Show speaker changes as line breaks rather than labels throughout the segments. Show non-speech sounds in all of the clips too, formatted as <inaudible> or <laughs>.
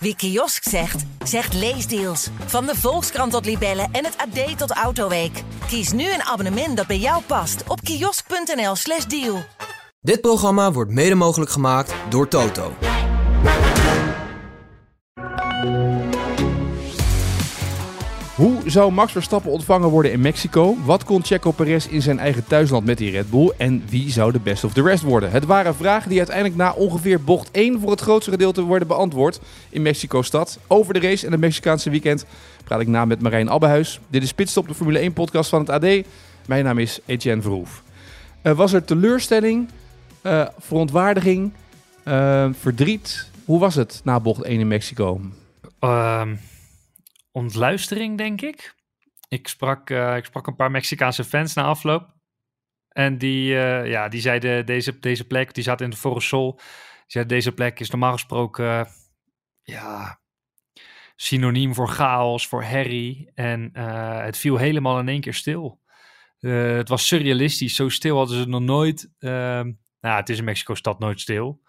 Wie kiosk zegt, zegt leesdeals. Van de Volkskrant tot Libellen en het AD tot Autoweek. Kies nu een abonnement dat bij jou past op kiosk.nl/slash deal.
Dit programma wordt mede mogelijk gemaakt door Toto.
Hoe zou Max Verstappen ontvangen worden in Mexico? Wat kon Checo Perez in zijn eigen thuisland met die Red Bull? En wie zou de best of the rest worden? Het waren vragen die uiteindelijk na ongeveer bocht 1 voor het grootste gedeelte worden beantwoord in Mexico-stad. Over de race en het Mexicaanse weekend praat ik na met Marijn Abbehuis. Dit is Pitstop, de Formule 1-podcast van het AD. Mijn naam is Etienne Verhoef. Was er teleurstelling, uh, verontwaardiging, uh, verdriet? Hoe was het na bocht 1 in Mexico?
Um ontluistering, denk ik. Ik sprak, uh, ik sprak een paar Mexicaanse fans na afloop. En die, uh, ja, die zeiden deze, deze plek, die zat in de. Die zeiden deze plek is normaal gesproken ja, synoniem voor chaos, voor herrie. En het viel helemaal in één keer stil. het was surrealistisch, zo stil hadden ze nog nooit. Ehm, nou, het is in Mexico-stad nooit stil.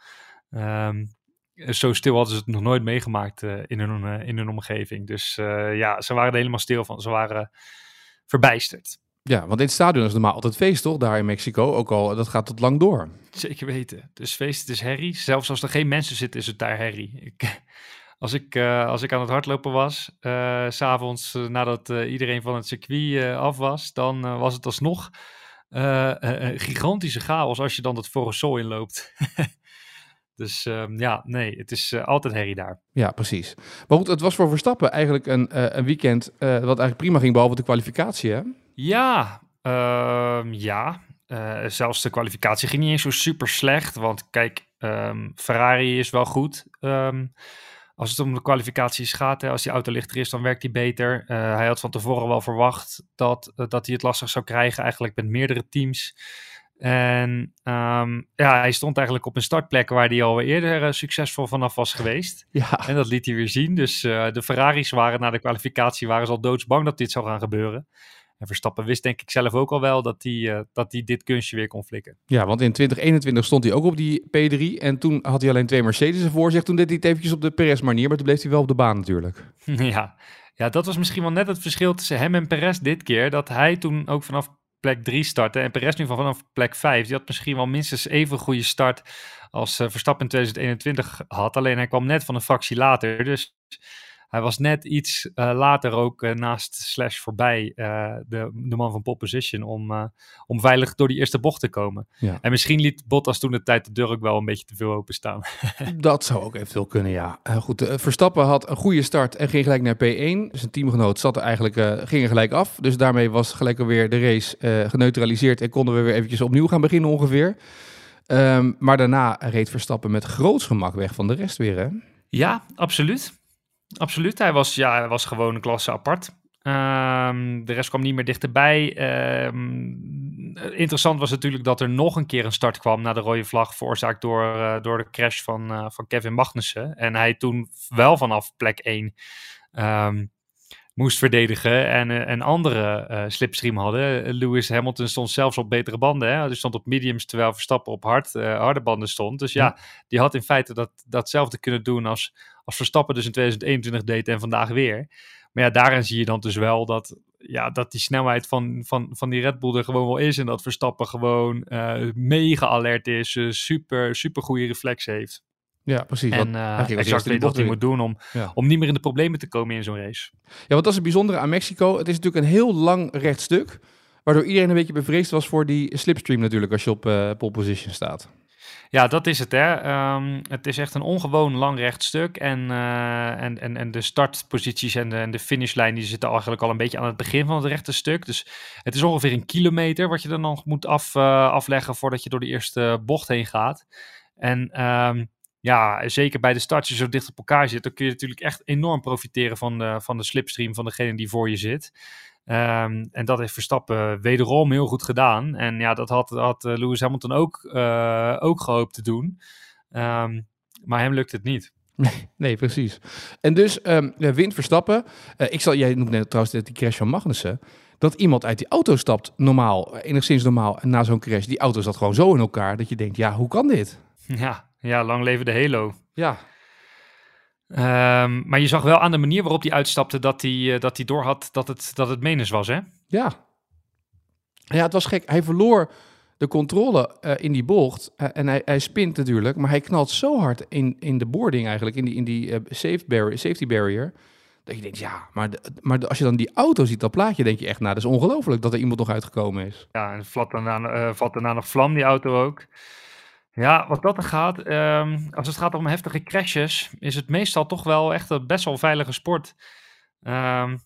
Um, zo stil hadden ze het nog nooit meegemaakt uh, in, hun, uh, in hun omgeving. Dus uh, ja, ze waren er helemaal stil van. Ze waren verbijsterd.
Ja, want in het stadion is normaal altijd feest, toch? Daar in Mexico. Ook al, dat gaat tot lang door.
Zeker weten. Dus feest, het is herrie. Zelfs als er geen mensen zitten, is het daar herrie. Ik, <laughs> als, ik, als ik aan het hardlopen was, s s'avonds nadat iedereen van het circuit af was, dan was het alsnog een gigantische chaos als je dan dat Forosol inloopt. <laughs> Dus um, ja, nee, het is uh, altijd herrie daar.
Ja, precies. Maar goed, het was voor Verstappen eigenlijk een, uh, een weekend uh, wat eigenlijk prima ging, behalve de kwalificatie, hè?
Ja, ehm, ja. zelfs de kwalificatie ging niet eens zo super slecht. Want kijk, um, Ferrari is wel goed. als het om de kwalificaties gaat, hè, als die auto lichter is, dan werkt hij beter. hij had van tevoren wel verwacht dat, dat hij het lastig zou krijgen, eigenlijk met meerdere teams. En um, ja, hij stond eigenlijk op een startplek waar hij al eerder uh, succesvol vanaf was geweest.
Ja.
En dat liet hij weer zien. Dus uh, de Ferraris waren na de kwalificatie waren ze al doodsbang dat dit zou gaan gebeuren. En Verstappen wist denk ik zelf ook al wel dat hij, uh, dat hij dit kunstje weer kon flikken.
Ja, want in 2021 stond hij ook op die P3. En toen had hij alleen twee Mercedes voor zich. Toen deed hij het eventjes op de Perez manier, maar toen bleef hij wel op de baan natuurlijk. <laughs>
ja. ja, dat was misschien wel net het verschil tussen hem en Perez dit keer. Dat hij toen ook vanaf plek 3 starten. En Perez nu van vanaf plek 5. Die had misschien wel minstens even goede start als uh, Verstappen in 2021 had. Alleen hij kwam net van een fractie later. Dus hij was net iets uh, later ook uh, naast Slash voorbij de, de man van pole position om, om veilig door die eerste bocht te komen.
Ja.
En misschien liet Bottas toen de tijd de deur ook wel een beetje te veel openstaan. <laughs>
Dat zou ook eventueel kunnen, ja. goed, Verstappen had een goede start en ging gelijk naar P1. Zijn teamgenoot zat er eigenlijk, ging er gelijk af. Dus daarmee was gelijk alweer de race geneutraliseerd en konden we weer eventjes opnieuw gaan beginnen ongeveer. Um, maar daarna reed Verstappen met groots gemak weg van de rest weer, hè?
Ja, absoluut. Absoluut. Hij was, ja, hij was gewoon een klasse apart. Um, de rest kwam niet meer dichterbij. Um, interessant was natuurlijk dat er nog een keer een start kwam na de rode vlag, veroorzaakt door, uh, door de crash van, uh, van Kevin Magnussen. En hij toen wel vanaf plek 1 um, moest verdedigen en een andere uh, slipstream hadden. Lewis Hamilton stond zelfs op betere banden. Hè? Hij stond op mediums terwijl Verstappen op hard, uh, harde banden stond. Dus ja, ja, die had in feite dat, datzelfde kunnen doen als, als Verstappen dus in 2021 deed en vandaag weer. Maar ja, daarin zie je dan dus wel dat, ja, dat die snelheid van, van, van die Red Bull er gewoon wel is. En dat Verstappen gewoon mega alert is, super, super goede reflex heeft.
Ja, precies.
En uh, exact weet wat hij moet doen om, ja. om niet meer in de problemen te komen in zo'n race.
Ja, want dat is het bijzondere aan Mexico. Het is natuurlijk een heel lang rechtstuk, waardoor iedereen een beetje bevreesd was voor die slipstream natuurlijk, als je op uh, pole position staat.
Ja, dat is het. Hè. Um, het is echt een ongewoon lang rechtstuk. En, uh, en, en, en de startposities en de, en de finishlijn die zitten eigenlijk al een beetje aan het begin van het rechte stuk. Dus het is ongeveer een kilometer wat je dan nog moet af, afleggen voordat je door de eerste bocht heen gaat. En um, ja, zeker bij de start, als je zo dicht op elkaar zit, dan kun je natuurlijk echt enorm profiteren van de, van de slipstream van degene die voor je zit. Um, en dat heeft Verstappen wederom heel goed gedaan. En ja, dat had, had Lewis Hamilton ook, uh, ook gehoopt te doen. Um, maar hem lukt het niet.
Nee, nee, precies. En dus um, wint Verstappen. Uh, ik zal, jij noemt net trouwens die crash van Magnussen. Dat iemand uit die auto stapt, normaal, enigszins normaal, na zo'n crash, die auto zat gewoon zo in elkaar, dat je denkt, ja, hoe kan dit? <laughs>
Ja, ja, lang leven de Halo.
Ja.
Ehm, maar je zag wel aan de manier waarop hij uitstapte dat hij, uh, dat hij doorhad dat het, dat het menens was, hè?
Ja. Ja, het was gek. Hij verloor de controle uh, in die bocht. Uh, en hij, hij spint natuurlijk, maar hij knalt zo hard in, in de boarding eigenlijk, in die, in die safe barrier, safety barrier. Dat je denkt, ja, maar, de, maar als je dan die auto ziet, dat plaatje, denk je echt, nou, dat is ongelooflijk dat er iemand nog uitgekomen is.
Ja, en valt daarna, valt daarna nog vlam, die auto ook. Ja, wat dat er gaat, um, als het gaat om heftige crashes, is het meestal toch wel echt een best wel veilige sport. Um,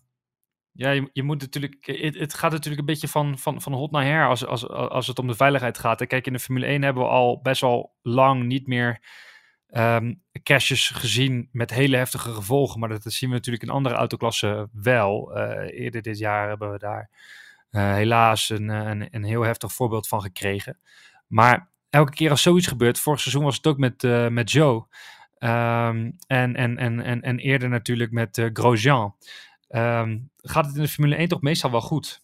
ja, je, moet natuurlijk, het, gaat natuurlijk een beetje van, van, van hot naar her als, als, als het om de veiligheid gaat. kijk, in de Formule 1 hebben we al best wel lang niet meer um, crashes gezien met hele heftige gevolgen. Maar dat, zien we natuurlijk in andere autoklassen wel. Uh, eerder dit jaar hebben we daar uh, helaas een, een, een heel heftig voorbeeld van gekregen. Maar elke keer als zoiets gebeurt, vorig seizoen was het ook met, uh, met Joe. Um, en, en, en, en, en eerder natuurlijk met uh, Grosjean. Um, gaat het in de Formule 1 toch meestal wel goed?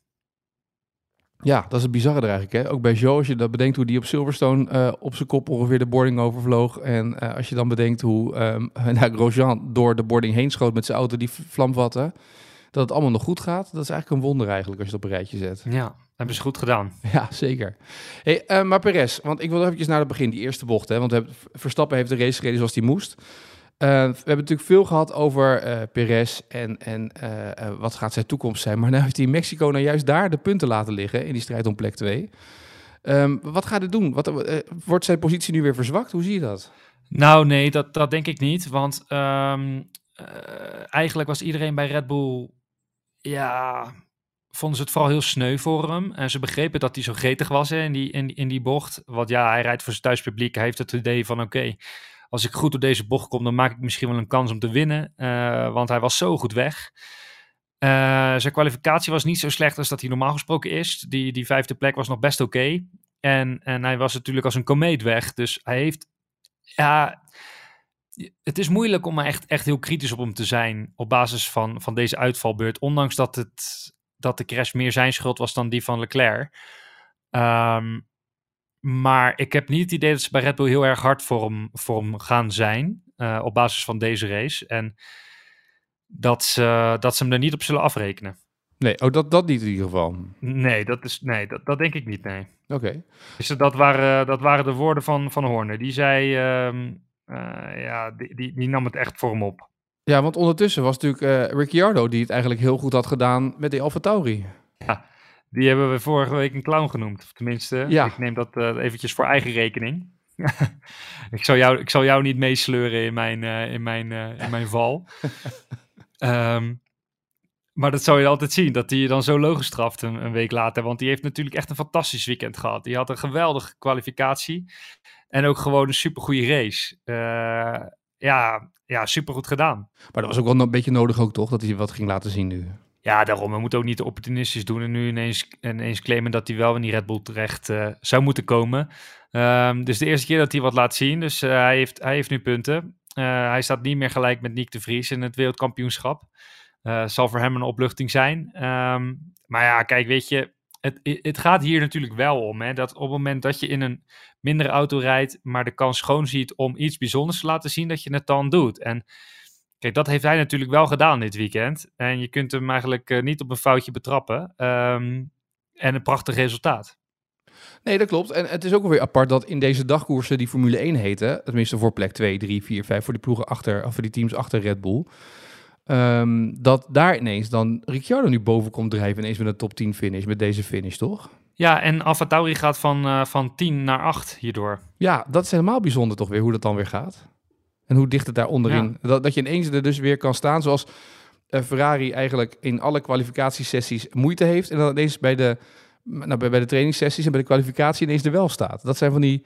Ja, dat is het bizarre er eigenlijk. Hè? Ook bij Joe, als je dat bedenkt hoe die op Silverstone uh, op zijn kop ongeveer de boarding overvloog. En uh, als je dan bedenkt hoe um, <laughs> nou, Grosjean door de boarding heen schoot met zijn auto die vlam vatte. Dat het allemaal nog goed gaat. Dat is eigenlijk een wonder eigenlijk als je het op een rijtje zet.
Ja, hebben ze goed gedaan. <laughs>
Ja, zeker. Hey, uh, maar Perez, want ik wil eventjes naar het begin, die eerste bocht. Hè, want we hebben, Verstappen heeft de race gereden zoals hij moest. Uh, we hebben natuurlijk veel gehad over uh, Perez en, en wat gaat zijn toekomst zijn. Maar nu heeft hij in Mexico nou juist daar de punten laten liggen in die strijd om plek 2. Um, ehm, wat gaat hij doen? Wat, wordt zijn positie nu weer verzwakt? Hoe zie je dat?
Nou nee, dat, dat denk ik niet. Want um, eigenlijk was iedereen bij Red Bull ja, vonden ze het vooral heel sneu voor hem. En ze begrepen dat hij zo gretig was hè, in, die, in, in die bocht. Want ja, hij rijdt voor zijn thuispubliek. Hij heeft het idee van oké, als ik goed door deze bocht kom, dan maak ik misschien wel een kans om te winnen. Uh, want hij was zo goed weg. Uh, zijn kwalificatie was niet zo slecht als dat hij normaal gesproken is. Die, die vijfde plek was nog best oké. En, en hij was natuurlijk als een komeet weg. Dus hij heeft. Ja, het is moeilijk om echt, echt heel kritisch op hem te zijn. op basis van, van deze uitvalbeurt. Ondanks dat het dat de crash meer zijn schuld was dan die van Leclerc. Um, maar ik heb niet het idee dat ze bij Red Bull heel erg hard voor hem, voor hem gaan zijn. Uh, op basis van deze race. En dat ze, dat ze hem er niet op zullen afrekenen.
Nee, oh, dat, dat niet in ieder geval.
Nee, dat, is, nee, dat, dat denk ik niet, nee.
Oké. Okay.
Dus dat waren, dat waren de woorden van, van Horner. Die zei, um, uh, ja, die, die, die nam het echt voor hem op.
Ja, want ondertussen was natuurlijk uh, Ricciardo die het eigenlijk heel goed had gedaan met de Alfa Tauri.
Ja, die hebben we vorige week een clown genoemd. Of tenminste, ja. ik neem dat uh, eventjes voor eigen rekening. <laughs> ik, zal jou, ik zal jou niet meesleuren in mijn, uh, in mijn, in mijn val. um, <laughs> maar dat zou je altijd zien, dat hij je dan zo logisch straft een, een, week later. Want die heeft natuurlijk echt een fantastisch weekend gehad. Die had een geweldige kwalificatie. En ook gewoon een supergoeie race. Ja, ja, supergoed gedaan.
Maar dat was ook wel een beetje nodig ook, toch? Dat hij wat ging laten zien nu.
Ja, daarom. We moeten ook niet opportunistisch doen en nu ineens, ineens claimen dat hij wel in die Red Bull terecht uh, zou moeten komen. Um, dus de eerste keer dat hij wat laat zien. Dus uh, hij, heeft, hij heeft nu punten. Uh, hij staat niet meer gelijk met Nick de Vries in het wereldkampioenschap. zal voor hem een opluchting zijn. Um, maar ja, kijk, weet je, het, het gaat hier natuurlijk wel om. Hè, dat op het moment dat je in een mindere auto rijdt, maar de kans schoon ziet om iets bijzonders te laten zien, dat je het dan doet. En kijk, dat heeft hij natuurlijk wel gedaan dit weekend. En je kunt hem eigenlijk uh, niet op een foutje betrappen. Um, en een prachtig resultaat.
Nee, dat klopt. En het is ook alweer apart dat in deze dagkoersen die Formule 1 heten, tenminste voor plek 2, 3, 4, 5, voor die ploegen achter, of voor die teams achter Red Bull, um, dat daar ineens dan Ricciardo nu boven komt drijven, ineens met een top 10 finish, met deze finish, toch?
Ja, en Alfa Tauri gaat van, uh, van 10 naar 8 hierdoor.
Ja, dat is helemaal bijzonder toch weer, hoe dat dan weer gaat. En hoe dicht het daar onderin... Ja. Dat, dat je ineens er dus weer kan staan, zoals uh, Ferrari eigenlijk in alle kwalificatiesessies moeite heeft. En dan ineens bij de, nou, bij, bij de trainingssessies en bij de kwalificatie ineens er wel staat. Dat zijn van die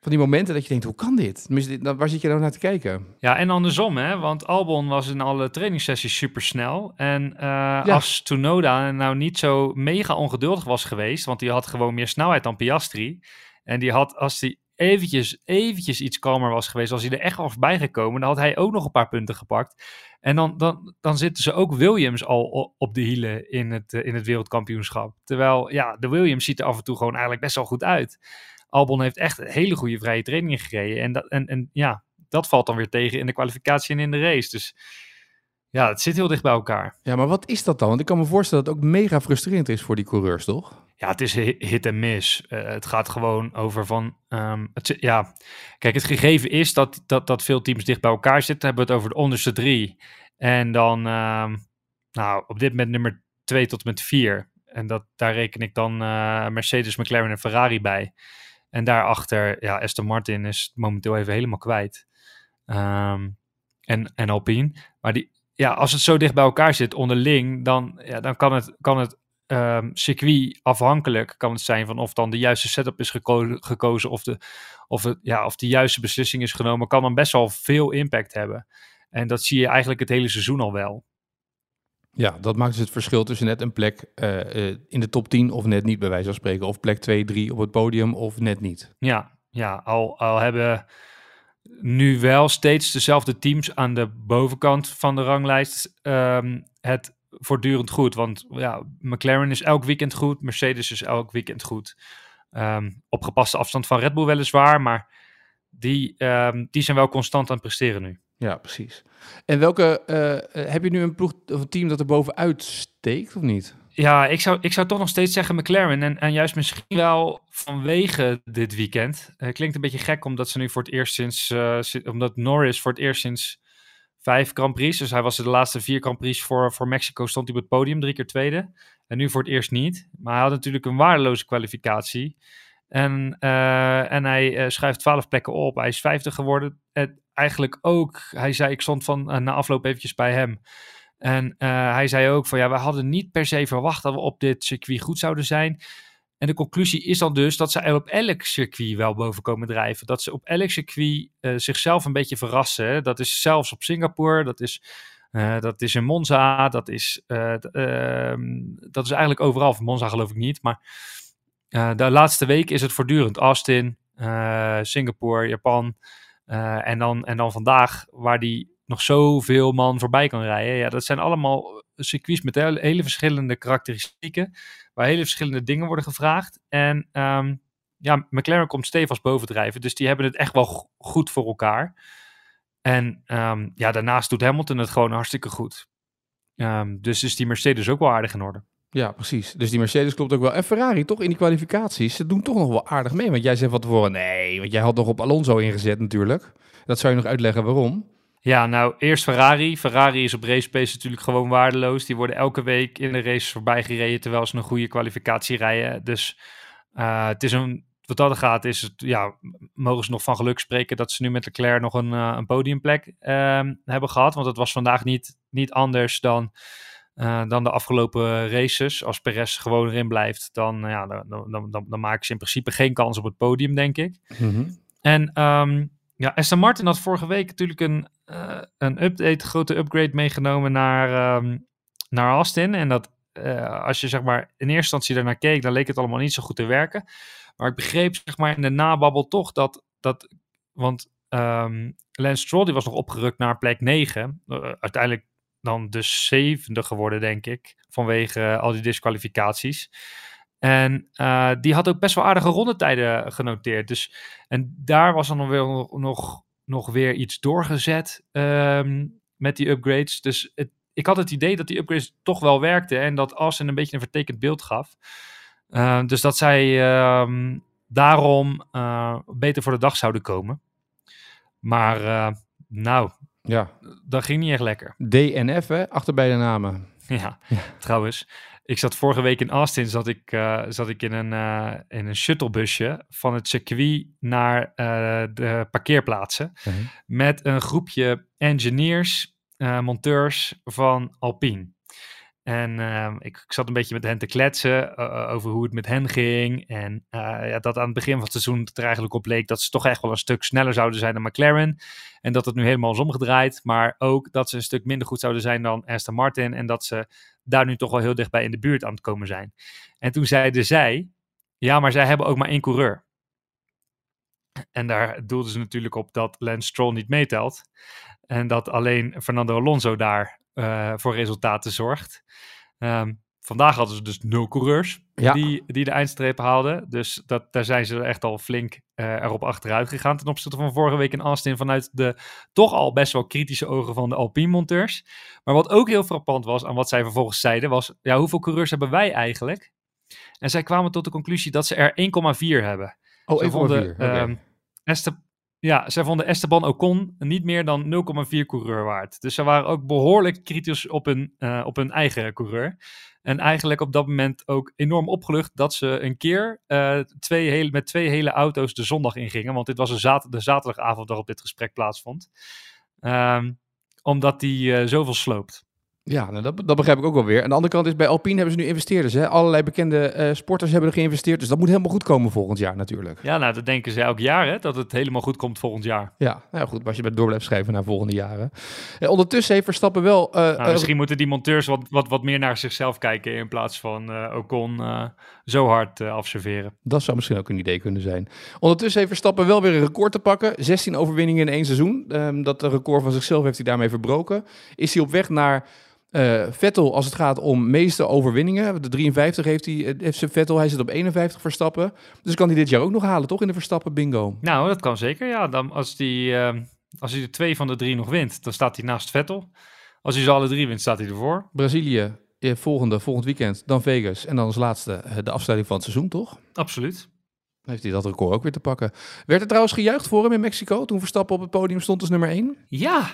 van die momenten dat je denkt, hoe kan dit? Waar zit je nou naar te kijken?
Ja, en andersom, hè? want Albon was in alle trainingssessies super snel. En uh, ja. als Tsunoda nou niet zo mega ongeduldig was geweest, want die had gewoon meer snelheid dan Piastri. En die had, als hij eventjes, eventjes iets kalmer was geweest, als hij er echt al voorbij gekomen, dan had hij ook nog een paar punten gepakt. En dan, dan, dan zitten ze ook Williams al op de hielen in het, in het wereldkampioenschap. Terwijl, ja, de Williams ziet er af en toe gewoon eigenlijk best wel goed uit. Albon heeft echt hele goede vrije trainingen gereden. En, dat, en, en ja, dat valt dan weer tegen in de kwalificatie en in de race. Dus ja, het zit heel dicht bij elkaar.
Ja, maar wat is dat dan? Want ik kan me voorstellen dat het ook mega frustrerend is voor die coureurs, toch?
Ja, het is hit en miss. Uh, het gaat gewoon over van. Um, het, ja, kijk, het gegeven is dat, dat, dat veel teams dicht bij elkaar zitten. hebben we het over de onderste drie. En dan, um, nou, op dit moment nummer twee tot met vier. En dat, daar reken ik dan uh, Mercedes, McLaren en Ferrari bij. En daarachter, ja, Aston Martin is momenteel even helemaal kwijt. Um, en, en Alpine. Maar die, ja, als het zo dicht bij elkaar zit onderling, dan, ja, dan kan het, kan het um, circuit afhankelijk kan het zijn van of dan de juiste setup is geko gekozen of de, of, het, ja, of de juiste beslissing is genomen, kan dan best wel veel impact hebben. En dat zie je eigenlijk het hele seizoen al wel.
Ja, dat maakt dus het verschil tussen net een plek uh, uh, in de top 10 of net niet, bij wijze van spreken. Of plek 2, 3 op het podium of net niet.
Ja, ja al, al hebben nu wel steeds dezelfde teams aan de bovenkant van de ranglijst um, het voortdurend goed. Want ja, McLaren is elk weekend goed, Mercedes is elk weekend goed. Um, op gepaste afstand van Red Bull weliswaar, maar die, um, die zijn wel constant aan het presteren nu.
Ja, precies. En welke, uh, heb je nu een ploeg of een team dat er bovenuit steekt of niet?
Ja, ik zou, ik zou toch nog steeds zeggen McLaren. En, en juist misschien wel vanwege dit weekend. Uh, klinkt een beetje gek omdat ze nu voor het eerst sinds. Omdat Norris voor het eerst sinds vijf Grand Prix. Dus hij was de laatste vier Grand Prix voor, voor Mexico. Stond hij op het podium, drie keer tweede. En nu voor het eerst niet. Maar hij had natuurlijk een waardeloze kwalificatie. En, uh, en hij schuift twaalf plekken op. Hij is vijfde geworden. En eigenlijk ook. Hij zei, ik stond van na afloop eventjes bij hem. En uh, hij zei ook van ja, we hadden niet per se verwacht dat we op dit circuit goed zouden zijn. En de conclusie is dan dus dat ze op elk circuit wel boven komen drijven. Dat ze op elk circuit uh, zichzelf een beetje verrassen. Dat is zelfs op Singapore, dat is, uh, dat is in Monza, dat is, ehm, dat is eigenlijk overal. Van Monza geloof ik niet, maar de laatste week is het voortdurend. Austin, Singapore, Japan en, dan, en dan vandaag waar die nog zoveel man voorbij kan rijden. Ja, dat zijn allemaal circuits met hele verschillende karakteristieken, waar hele verschillende dingen worden gevraagd. En um, ja, McLaren komt stevig bovendrijven, dus die hebben het echt wel goed voor elkaar. En um, ja, daarnaast doet Hamilton het gewoon hartstikke goed. Um, dus is die Mercedes ook wel aardig in orde.
Ja, precies. Dus die Mercedes klopt ook wel. En Ferrari toch in die kwalificaties, ze doen toch nog wel aardig mee. Want jij zei van tevoren, nee, want jij had nog op Alonso ingezet natuurlijk. Dat zou je nog uitleggen waarom.
Ja, nou eerst Ferrari. Ferrari is op race pace natuurlijk gewoon waardeloos. Die worden elke week in de race voorbij gereden terwijl ze een goede kwalificatie rijden. Dus uh, het is een, wat dat gaat, is het, ja, mogen ze nog van geluk spreken dat ze nu met Leclerc nog een, uh, een podiumplek uh, hebben gehad. Want het was vandaag niet, niet anders dan, uh, dan de afgelopen races. Als Perez gewoon erin blijft, dan, ja, dan, dan, dan, dan maken ze in principe geen kans op het podium, denk ik.
Mm -hmm.
En um, ja, Aston Martin had vorige week natuurlijk een, uh, een update, grote upgrade meegenomen naar, um, naar Austin. En dat uh, als je zeg maar in eerste instantie daarnaar keek, dan leek het allemaal niet zo goed te werken. Maar ik begreep zeg maar in de nababbel toch dat, dat want um, Lance Stroll die was nog opgerukt naar plek 9. Uh, uiteindelijk dan de zevende geworden, denk ik, vanwege al die disqualificaties. En uh, die had ook best wel aardige rondetijden genoteerd. Dus, en daar was dan nog, weer, nog, nog weer iets doorgezet um, met die upgrades. Dus ik had het idee dat die upgrades toch wel werkten. En dat Austin een beetje een vertekend beeld gaf. Uh, dus dat zij um, daarom uh, beter voor de dag zouden komen. Maar nou,
ja.
dat ging niet echt lekker.
DNF, hè? Achter beide namen.
Ja, <laughs> ja. trouwens. Ik zat vorige week in Austin, zat ik, uh, zat ik in, een, uh, in een shuttlebusje van het circuit naar uh, de parkeerplaatsen.
Mhm.
-huh. Met een groepje engineers, monteurs van Alpine. En ehm, ik, ik, zat een beetje met hen te kletsen over hoe het met hen ging. En ja, dat aan het begin van het seizoen het er eigenlijk op leek dat ze toch echt wel een stuk sneller zouden zijn dan McLaren. En dat het nu helemaal is omgedraaid. Maar ook dat ze een stuk minder goed zouden zijn dan Aston Martin. En dat ze daar nu toch wel heel dichtbij in de buurt aan het komen zijn. En toen zeiden zij, ja, maar zij hebben ook maar één coureur. En daar doelden ze natuurlijk op dat Lance Stroll niet meetelt. En dat alleen Fernando Alonso daar uh, voor resultaten zorgt. Um, Vandaag hadden ze dus nul coureurs
Ja.
die, die de eindstreep haalden. Dus dat, daar zijn ze echt al flink eh, erop achteruit gegaan ten opzichte van vorige week in Austin. Vanuit de toch al best wel kritische ogen van de Alpine-monteurs. Maar wat ook heel frappant was aan wat zij vervolgens zeiden was... Ja, hoeveel coureurs hebben wij eigenlijk? En zij kwamen tot de conclusie dat ze er 1,4 hebben.
Oh,
Zij
1,4.
vonden,
Oké.
ehm, Este- ja, zij vonden Esteban Ocon niet meer dan 0,4 coureur waard. Dus ze waren ook behoorlijk kritisch op hun, eh, op hun eigen coureur. En eigenlijk op dat moment ook enorm opgelucht dat ze een keer eh, twee hele, met twee hele auto's de zondag ingingen. Want dit was een zat de zaterdagavond waarop dit gesprek plaatsvond. Ehm, omdat die eh, zoveel sloopt.
Ja, nou, dat, dat begrijp ik ook wel weer. Aan de andere kant is bij Alpine hebben ze nu investeerders. Hè? Allerlei bekende eh, sporters hebben er geïnvesteerd. Dus dat moet helemaal goed komen volgend jaar natuurlijk.
Ja, nou dat denken ze elk jaar hè, dat het helemaal goed komt volgend jaar.
Ja, nou goed. Maar als je bij door blijft schrijven naar volgende jaren. Eh, ondertussen heeft Verstappen wel... eh,
Nou, misschien moeten die monteurs wat, wat, wat meer naar zichzelf kijken in plaats van Ocon zo hard eh, afserveren.
Dat zou misschien ook een idee kunnen zijn. Ondertussen heeft Verstappen wel weer een record te pakken. 16 overwinningen in één seizoen. Ehm, dat record van zichzelf heeft hij daarmee verbroken. Is hij op weg naar eh, Vettel als het gaat om meeste overwinningen. De 53 heeft, hij, eh, heeft Vettel. Hij zit op 51 Verstappen. Dus kan hij dit jaar ook nog halen, toch? In de Verstappen bingo.
Nou, dat kan zeker. Ja, dan, als hij eh, als hij de twee van de drie nog wint, dan staat hij naast Vettel. Als hij ze alle drie wint, staat hij ervoor.
Brazilië, eh, volgende, volgend weekend. Dan Vegas. En dan als laatste eh, de afsluiting van het seizoen, toch?
Absoluut.
Dan heeft hij dat record ook weer te pakken. Werd er trouwens gejuicht voor hem in Mexico toen Verstappen op het podium stond als nummer 1?
Ja,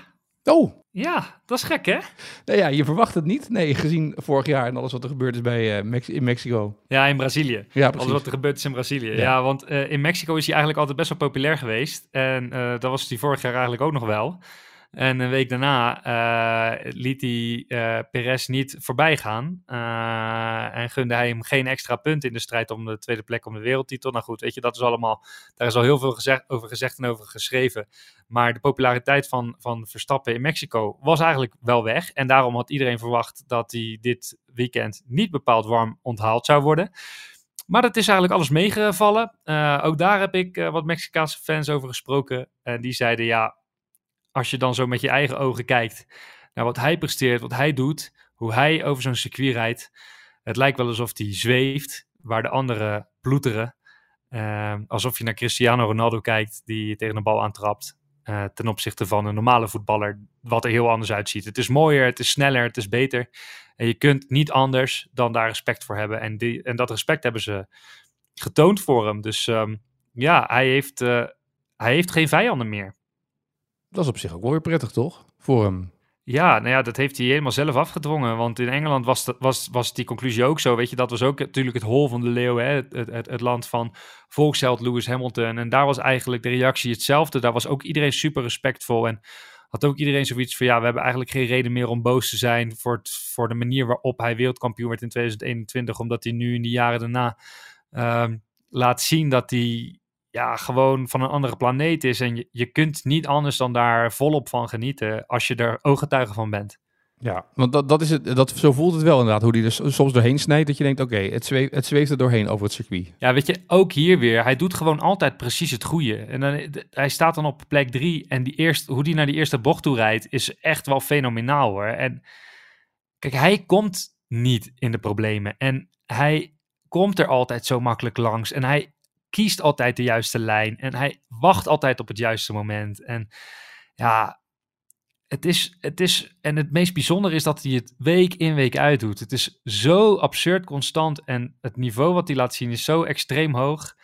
Oh,
ja, dat is gek hè?
Nou ja, je verwacht het niet. Nee, gezien vorig jaar en alles wat er gebeurd is bij, eh, Mex- in Mexico.
Ja, in Brazilië.
Ja,
Alles wat er gebeurd is in Brazilië.
Ja.
Ja, want eh, in Mexico is hij eigenlijk altijd best wel populair geweest. En eh, dat was hij vorig jaar eigenlijk ook nog wel. En een week daarna eh, liet hij eh Perez niet voorbij gaan. Eh, en gunde hij hem geen extra punten in de strijd om de tweede plek om de wereldtitel. Nou goed, weet je, dat is allemaal. Daar is al heel veel gezegd, over gezegd en over geschreven. Maar de populariteit van, van Verstappen in Mexico was eigenlijk wel weg. En daarom had iedereen verwacht dat hij dit weekend niet bepaald warm onthaald zou worden. Maar dat is eigenlijk alles meegevallen. Ook daar heb ik wat Mexicaanse fans over gesproken. En die zeiden ja, als je dan zo met je eigen ogen kijkt naar wat hij presteert, wat hij doet, hoe hij over zo'n circuit rijdt. Het lijkt wel alsof hij zweeft, waar de anderen ploeteren. Eh, alsof je naar Cristiano Ronaldo kijkt, die tegen een bal aantrapt. eh, ten opzichte van een normale voetballer, wat er heel anders uitziet. Het is mooier, het is sneller, het is beter. En je kunt niet anders dan daar respect voor hebben. En, en dat respect hebben ze getoond voor hem. Dus ehm, ja, hij heeft, eh, hij heeft geen vijanden meer.
Dat is op zich ook wel weer prettig, toch? Voor hem.
Ja, nou ja, dat heeft hij helemaal zelf afgedwongen. Want in Engeland was, dat, was, was die conclusie ook zo. Weet je, dat was ook natuurlijk het hol van de leeuw. Hè? Het, het, het, land van volksheld Lewis Hamilton. En daar was eigenlijk de reactie hetzelfde. Daar was ook iedereen super respectvol. En had ook iedereen zoiets van... ja, we hebben eigenlijk geen reden meer om boos te zijn... voor, voor de manier waarop hij wereldkampioen werd in 2021. Omdat hij nu in de jaren daarna ehm, laat zien dat hij... Ja, gewoon van een andere planeet is. En je, je kunt niet anders dan daar volop van genieten. als je er ooggetuige van bent.
Ja, want dat, dat is het, dat, zo voelt het wel inderdaad. Hoe die er soms doorheen snijdt. Dat je denkt, oké, het, zweeft, het zweeft er doorheen over het circuit.
Ja, weet je, ook hier weer. Hij doet gewoon altijd precies het goede. En dan, hij staat dan op plek drie. En die eerste, hoe die naar die eerste bocht toe rijdt, is echt wel fenomenaal hoor. En kijk, hij komt niet in de problemen. En hij komt er altijd zo makkelijk langs. En hij kiest altijd de juiste lijn. En hij wacht altijd op het juiste moment. En ja, het is, het is, en het meest bijzondere is dat hij het week in week uit doet. Het is zo absurd constant en het niveau wat hij laat zien is zo extreem hoog.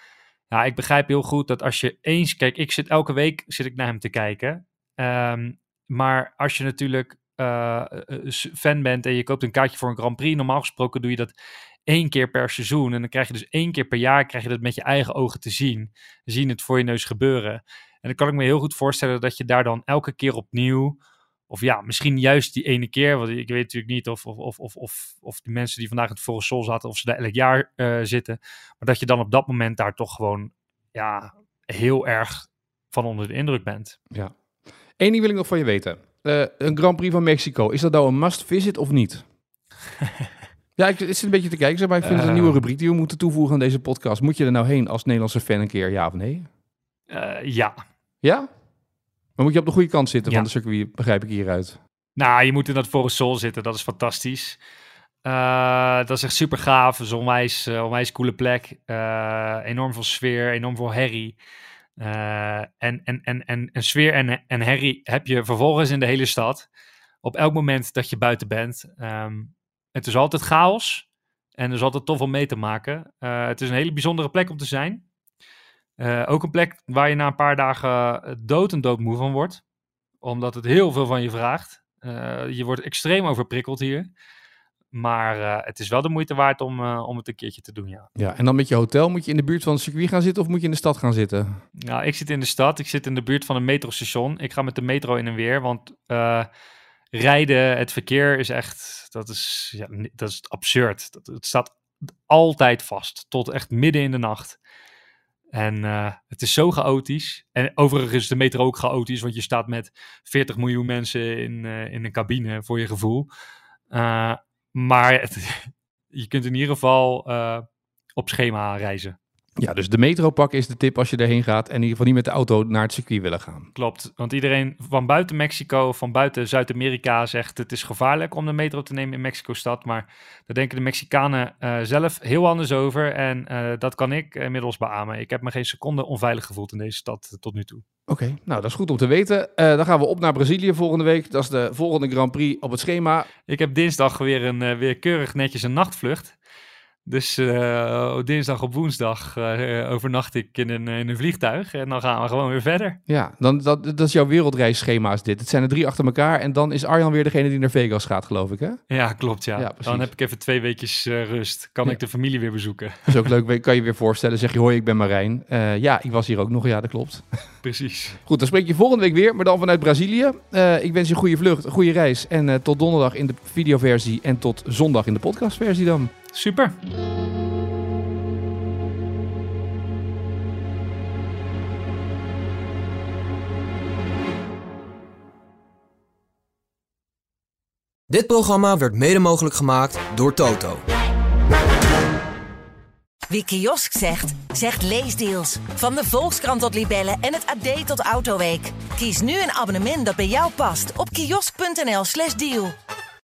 Ja, ik begrijp heel goed dat als je eens, kijk, ik zit elke week zit ik naar hem te kijken. Ehm, maar als je natuurlijk eh, eh, fan bent en je koopt een kaartje voor een Grand Prix, normaal gesproken doe je dat één keer per seizoen. En dan krijg je dus één keer per jaar krijg je dat met je eigen ogen te zien. Zien het voor je neus gebeuren. En dan kan ik me heel goed voorstellen dat je daar dan elke keer opnieuw of ja, misschien juist die ene keer. Want ik weet natuurlijk niet of, of, of, of, of, of die mensen die vandaag in het Forest Sol zaten, of ze daar elk jaar eh, zitten. Maar dat je dan op dat moment daar toch gewoon ja, heel erg van onder de indruk bent.
Ja. Eén ding wil ik nog van je weten. Eh, een Grand Prix van Mexico. Is dat nou een must visit of niet? <laughs> ja, ik zit een beetje te kijken, maar ik vind het een
Eh.
nieuwe rubriek die we moeten toevoegen aan deze podcast. Moet je er nou heen als Nederlandse fan een keer, ja of nee?
Eh, ja.
Ja? Maar moet je op de goede kant zitten
Ja.
van de circuit, begrijp ik hieruit.
Nou, je moet in dat Forest Sol zitten, dat is fantastisch. Uh, dat is echt super gaaf. Is een onwijs, uh, onwijs coole plek. Uh, enorm veel sfeer, enorm veel herrie. en, en, en, en, en sfeer en, en herrie heb je vervolgens in de hele stad. Op elk moment dat je buiten bent. Um, het is altijd chaos. En er is altijd tof om mee te maken. het is een hele bijzondere plek om te zijn. ook een plek waar je na een paar dagen dood en doodmoe van wordt. Omdat het heel veel van je vraagt. je wordt extreem overprikkeld hier. Maar het is wel de moeite waard om, om het een keertje te doen, ja.
Ja, en dan met je hotel, moet je in de buurt van het circuit gaan zitten of moet je in de stad gaan zitten?
Nou, ik zit in de stad. Ik zit in de buurt van een metrostation. Ik ga met de metro in en weer, want rijden, het verkeer is echt, dat is, ja, dat is absurd. Dat, het staat altijd vast, tot echt midden in de nacht. En het is zo chaotisch. En overigens is de metro ook chaotisch, want je staat met 40 miljoen mensen in, in een cabine, voor je gevoel. Uh, maar <laughs> je kunt in ieder geval op schema reizen.
Ja, dus de metro pakken is de tip als je erheen gaat. En in ieder geval niet met de auto naar het circuit willen gaan.
Klopt, want iedereen van buiten Mexico, van buiten Zuid-Amerika zegt het is gevaarlijk om de metro te nemen in Mexico-stad. Maar daar denken de Mexicanen uh, zelf heel anders over. En uh, dat kan ik inmiddels beamen. Ik heb me geen seconde onveilig gevoeld in deze stad tot nu toe.
Oké, okay, nou dat is goed om te weten. Uh, dan gaan we op naar Brazilië volgende week. Dat is de volgende Grand Prix op het schema.
Ik heb dinsdag weer, een, weer keurig netjes een nachtvlucht. Dus uh, dinsdag op woensdag uh, overnacht ik in een, in een vliegtuig en dan gaan we gewoon weer verder.
Ja, dan, dat, dat is jouw wereldreisschema is dit. Het zijn er drie achter elkaar en dan is Arjan weer degene die naar Vegas gaat, geloof ik, hè?
Ja, klopt, ja. ja dan heb ik even twee weekjes uh, rust. Kan ja. ik de familie weer bezoeken.
Dat is ook leuk, kan je weer voorstellen. Zeg je, hoi, ik ben Marijn. ja, ik was hier ook nog, ja, dat klopt.
Precies.
Goed, dan spreek je volgende week weer, maar dan vanuit Brazilië. ik wens je een goede vlucht, een goede reis en tot donderdag in de videoversie en tot zondag in de podcastversie dan.
Super.
Dit programma werd mede mogelijk gemaakt door Toto.
Wie kiosk zegt, zegt leesdeals. Van de Volkskrant tot Libellen en het AD tot Autoweek. Kies nu een abonnement dat bij jou past op kiosk.nl/slash deal.